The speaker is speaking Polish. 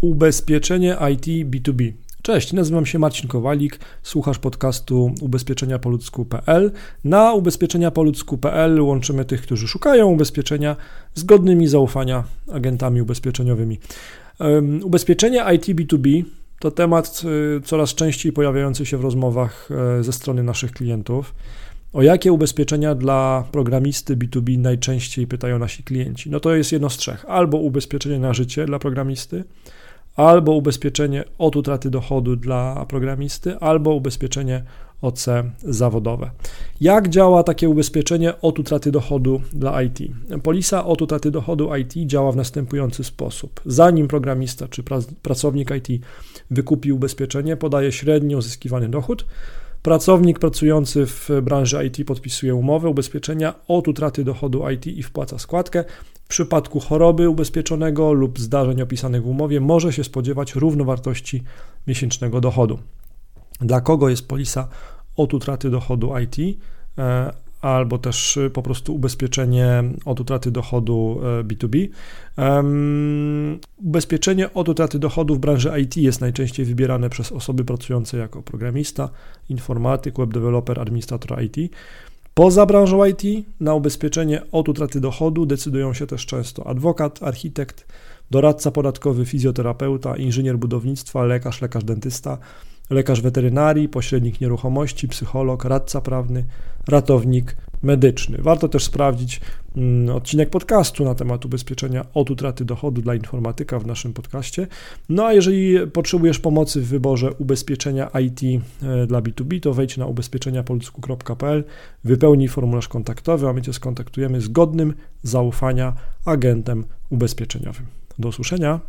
Ubezpieczenie IT B2B. Cześć, nazywam się Marcin Kowalik, słuchasz podcastu ubezpieczeniapoludzku.pl. Na ubezpieczeniapoludzku.pl łączymy tych, którzy szukają ubezpieczenia z godnymi zaufania agentami ubezpieczeniowymi. Ubezpieczenie IT B2B to temat y, coraz częściej pojawiający się w rozmowach e, ze strony naszych klientów. O jakie ubezpieczenia dla programisty B2B najczęściej pytają nasi klienci? No to jest jedno z trzech. Albo ubezpieczenie na życie dla programisty, albo ubezpieczenie od utraty dochodu dla programisty, albo ubezpieczenie OC zawodowe. Jak działa takie ubezpieczenie od utraty dochodu dla IT? Polisa od utraty dochodu IT działa w następujący sposób. Zanim programista czy pracownik IT wykupi ubezpieczenie, podaje średnio uzyskiwany dochód. Pracownik pracujący w branży IT podpisuje umowę ubezpieczenia od utraty dochodu IT i wpłaca składkę. W przypadku choroby ubezpieczonego lub zdarzeń opisanych w umowie może się spodziewać równowartości miesięcznego dochodu. Dla kogo jest polisa od utraty dochodu IT? Albo też po prostu ubezpieczenie od utraty dochodu B2B. E, ubezpieczenie od utraty dochodu w branży IT jest najczęściej wybierane przez osoby pracujące jako programista, informatyk, web developer, administrator IT. Poza branżą IT na ubezpieczenie od utraty dochodu decydują się też często adwokat, architekt, doradca podatkowy, fizjoterapeuta, inżynier budownictwa, lekarz, lekarz dentysta, lekarz weterynarii, pośrednik nieruchomości, psycholog, radca prawny, ratownik medyczny. Warto też sprawdzić mm, odcinek podcastu na temat ubezpieczenia od utraty dochodu dla informatyka w naszym podcaście. No a jeżeli potrzebujesz pomocy w wyborze ubezpieczenia IT e, dla B2B, to wejdź na ubezpieczeniapolsku.pl, wypełnij formularz kontaktowy, a my Cię skontaktujemy z godnym zaufania agentem ubezpieczeniowym. Do usłyszenia.